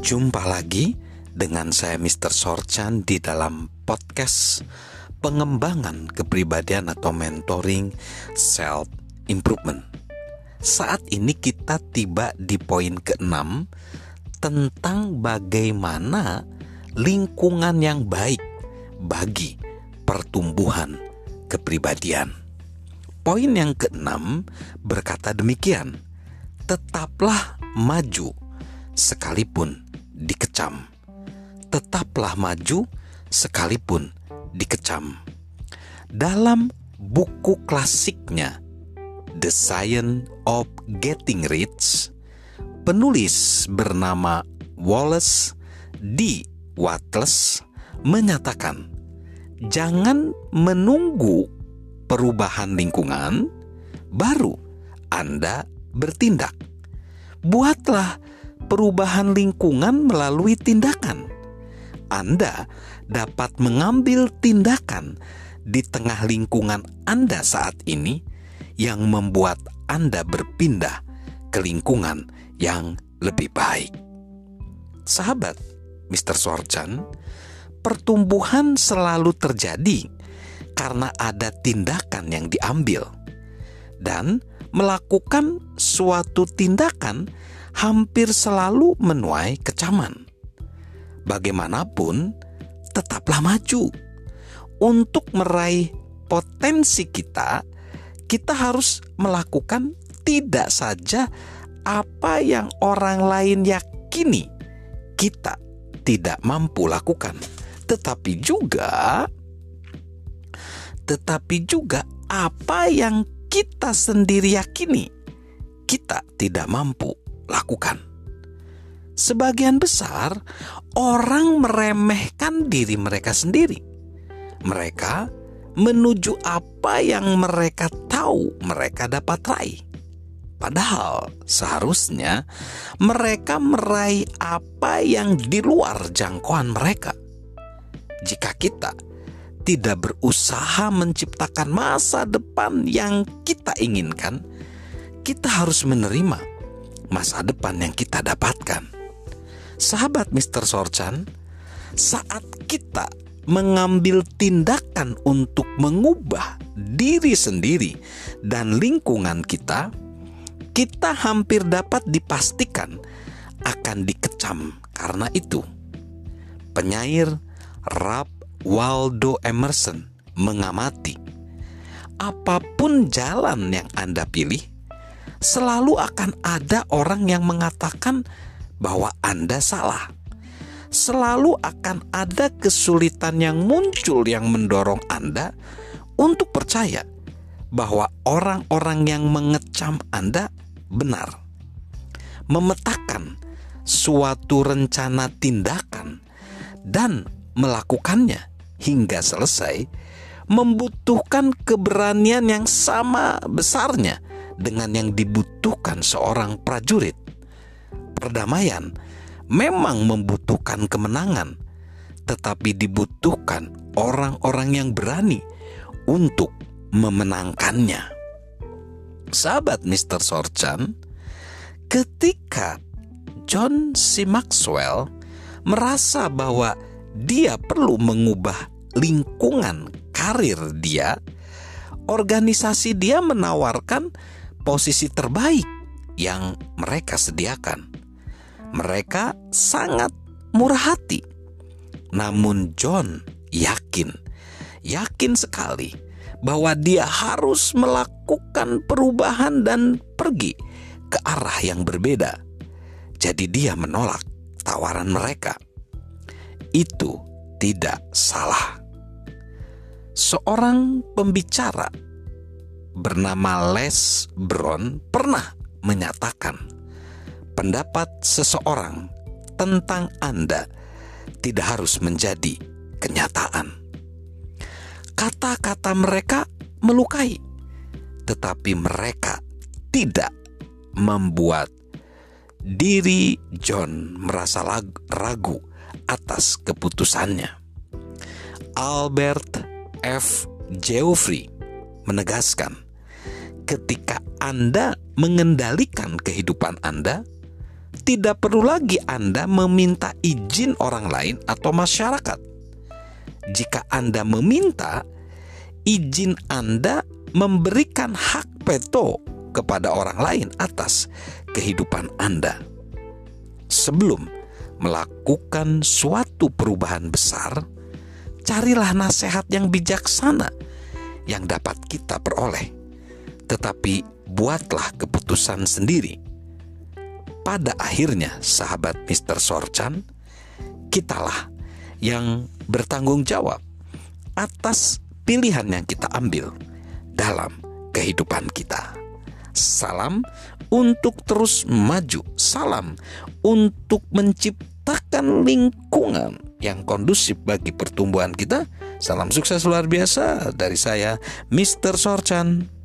Jumpa lagi dengan saya Mr. Sorchan di dalam podcast pengembangan kepribadian atau mentoring self improvement. Saat ini kita tiba di poin ke-6 tentang bagaimana lingkungan yang baik bagi pertumbuhan kepribadian. Poin yang keenam berkata demikian, tetaplah maju sekalipun dikecam. Tetaplah maju sekalipun dikecam. Dalam buku klasiknya The Science of Getting Rich, penulis bernama Wallace D. Wattles menyatakan, "Jangan menunggu perubahan lingkungan baru Anda bertindak. Buatlah perubahan lingkungan melalui tindakan. Anda dapat mengambil tindakan di tengah lingkungan Anda saat ini yang membuat Anda berpindah ke lingkungan yang lebih baik. Sahabat Mr. Sorchan, pertumbuhan selalu terjadi karena ada tindakan yang diambil. Dan melakukan suatu tindakan hampir selalu menuai kecaman. Bagaimanapun, tetaplah maju. Untuk meraih potensi kita, kita harus melakukan tidak saja apa yang orang lain yakini kita tidak mampu lakukan, tetapi juga tetapi juga apa yang kita sendiri yakini kita tidak mampu lakukan. Sebagian besar orang meremehkan diri mereka sendiri. Mereka menuju apa yang mereka tahu mereka dapat raih. Padahal seharusnya mereka meraih apa yang di luar jangkauan mereka. Jika kita tidak berusaha menciptakan masa depan yang kita inginkan, kita harus menerima masa depan yang kita dapatkan. Sahabat Mr. Sorchan, saat kita mengambil tindakan untuk mengubah diri sendiri dan lingkungan kita, kita hampir dapat dipastikan akan dikecam karena itu. Penyair rap Waldo Emerson mengamati, apa pun jalan yang Anda pilih, selalu akan ada orang yang mengatakan bahwa Anda salah. Selalu akan ada kesulitan yang muncul yang mendorong Anda untuk percaya bahwa orang-orang yang mengecam Anda benar. Memetakan suatu rencana tindakan dan melakukannya hingga selesai membutuhkan keberanian yang sama besarnya dengan yang dibutuhkan seorang prajurit. Perdamaian memang membutuhkan kemenangan, tetapi dibutuhkan orang-orang yang berani untuk memenangkannya. Sahabat Mr. Sorchan, ketika John C. Maxwell merasa bahwa dia perlu mengubah lingkungan karir dia, organisasi dia menawarkan posisi terbaik yang mereka sediakan. Mereka sangat murah hati. Namun John yakin, yakin sekali bahwa dia harus melakukan perubahan dan pergi ke arah yang berbeda. Jadi dia menolak tawaran mereka itu tidak salah. Seorang pembicara bernama Les Brown pernah menyatakan pendapat seseorang tentang Anda tidak harus menjadi kenyataan. Kata-kata mereka melukai, tetapi mereka tidak membuat diri John merasa ragu atas keputusannya. Albert F. Geoffrey menegaskan, ketika Anda mengendalikan kehidupan Anda, tidak perlu lagi Anda meminta izin orang lain atau masyarakat. Jika Anda meminta, izin Anda memberikan hak veto kepada orang lain atas kehidupan Anda. Sebelum melakukan suatu perubahan besar, carilah nasihat yang bijaksana yang dapat kita peroleh. Tetapi buatlah keputusan sendiri. Pada akhirnya, sahabat Mr. Sorchan, kitalah yang bertanggung jawab atas pilihan yang kita ambil dalam kehidupan kita. Salam untuk terus maju. Salam untuk menciptakan lingkungan yang kondusif bagi pertumbuhan kita. Salam sukses luar biasa dari saya, Mr. Sorchan.